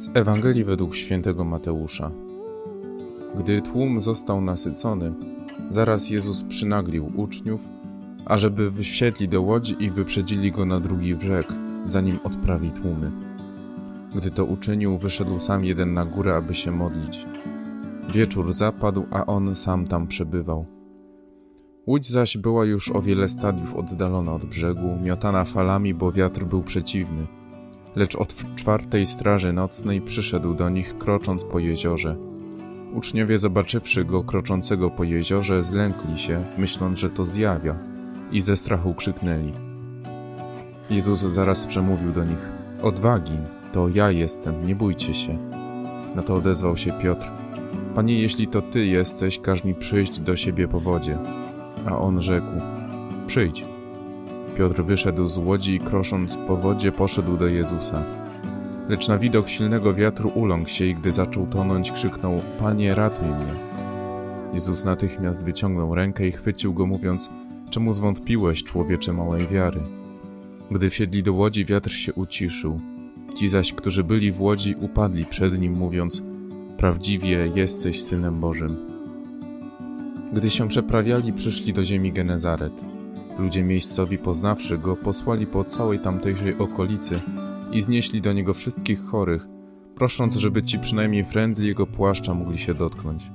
Z Ewangelii według świętego Mateusza. Gdy tłum został nasycony, zaraz Jezus przynaglił uczniów, ażeby wsiedli do łodzi i wyprzedzili go na drugi brzeg, zanim odprawi tłumy. Gdy to uczynił, wyszedł sam jeden na górę, aby się modlić. Wieczór zapadł, a on sam tam przebywał. Łódź zaś była już o wiele stadiów oddalona od brzegu, miotana falami, bo wiatr był przeciwny – lecz od czwartej straży nocnej przyszedł do nich, krocząc po jeziorze. Uczniowie, zobaczywszy go kroczącego po jeziorze, zlękli się, myśląc, że to zjawia, i ze strachu krzyknęli. Jezus zaraz przemówił do nich: Odwagi, to ja jestem, nie bójcie się. Na to odezwał się Piotr: Panie, jeśli to ty jesteś, każ mi przyjść do siebie po wodzie. A on rzekł: Przyjdź. Piotr wyszedł z łodzi i krosząc po wodzie poszedł do Jezusa. Lecz na widok silnego wiatru uląkł się i gdy zaczął tonąć, krzyknął: Panie, ratuj mnie. Jezus natychmiast wyciągnął rękę i chwycił go, mówiąc: Czemu zwątpiłeś, człowiecze małej wiary? Gdy wsiedli do łodzi, wiatr się uciszył. Ci zaś, którzy byli w łodzi, upadli przed nim, mówiąc: Prawdziwie jesteś synem Bożym. Gdy się przeprawiali, przyszli do ziemi Genezaret. Ludzie miejscowi, poznawszy go, posłali po całej tamtejszej okolicy i znieśli do niego wszystkich chorych, prosząc, żeby ci przynajmniej frędli jego płaszcza mogli się dotknąć.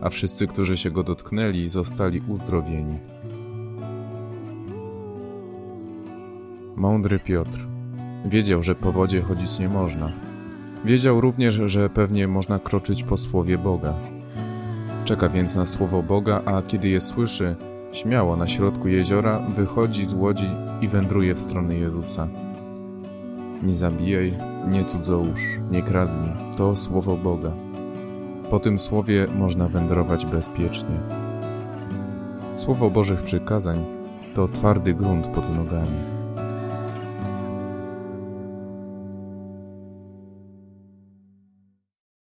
A wszyscy, którzy się go dotknęli, zostali uzdrowieni. Mądry Piotr wiedział, że po wodzie chodzić nie można. Wiedział również, że pewnie można kroczyć po słowie Boga. Czeka więc na słowo Boga, a kiedy je słyszy, Śmiało na środku jeziora wychodzi z łodzi i wędruje w stronę Jezusa. Nie zabijaj, nie cudzołóż, nie kradnij. To słowo Boga. Po tym słowie można wędrować bezpiecznie. Słowo Bożych przykazań to twardy grunt pod nogami.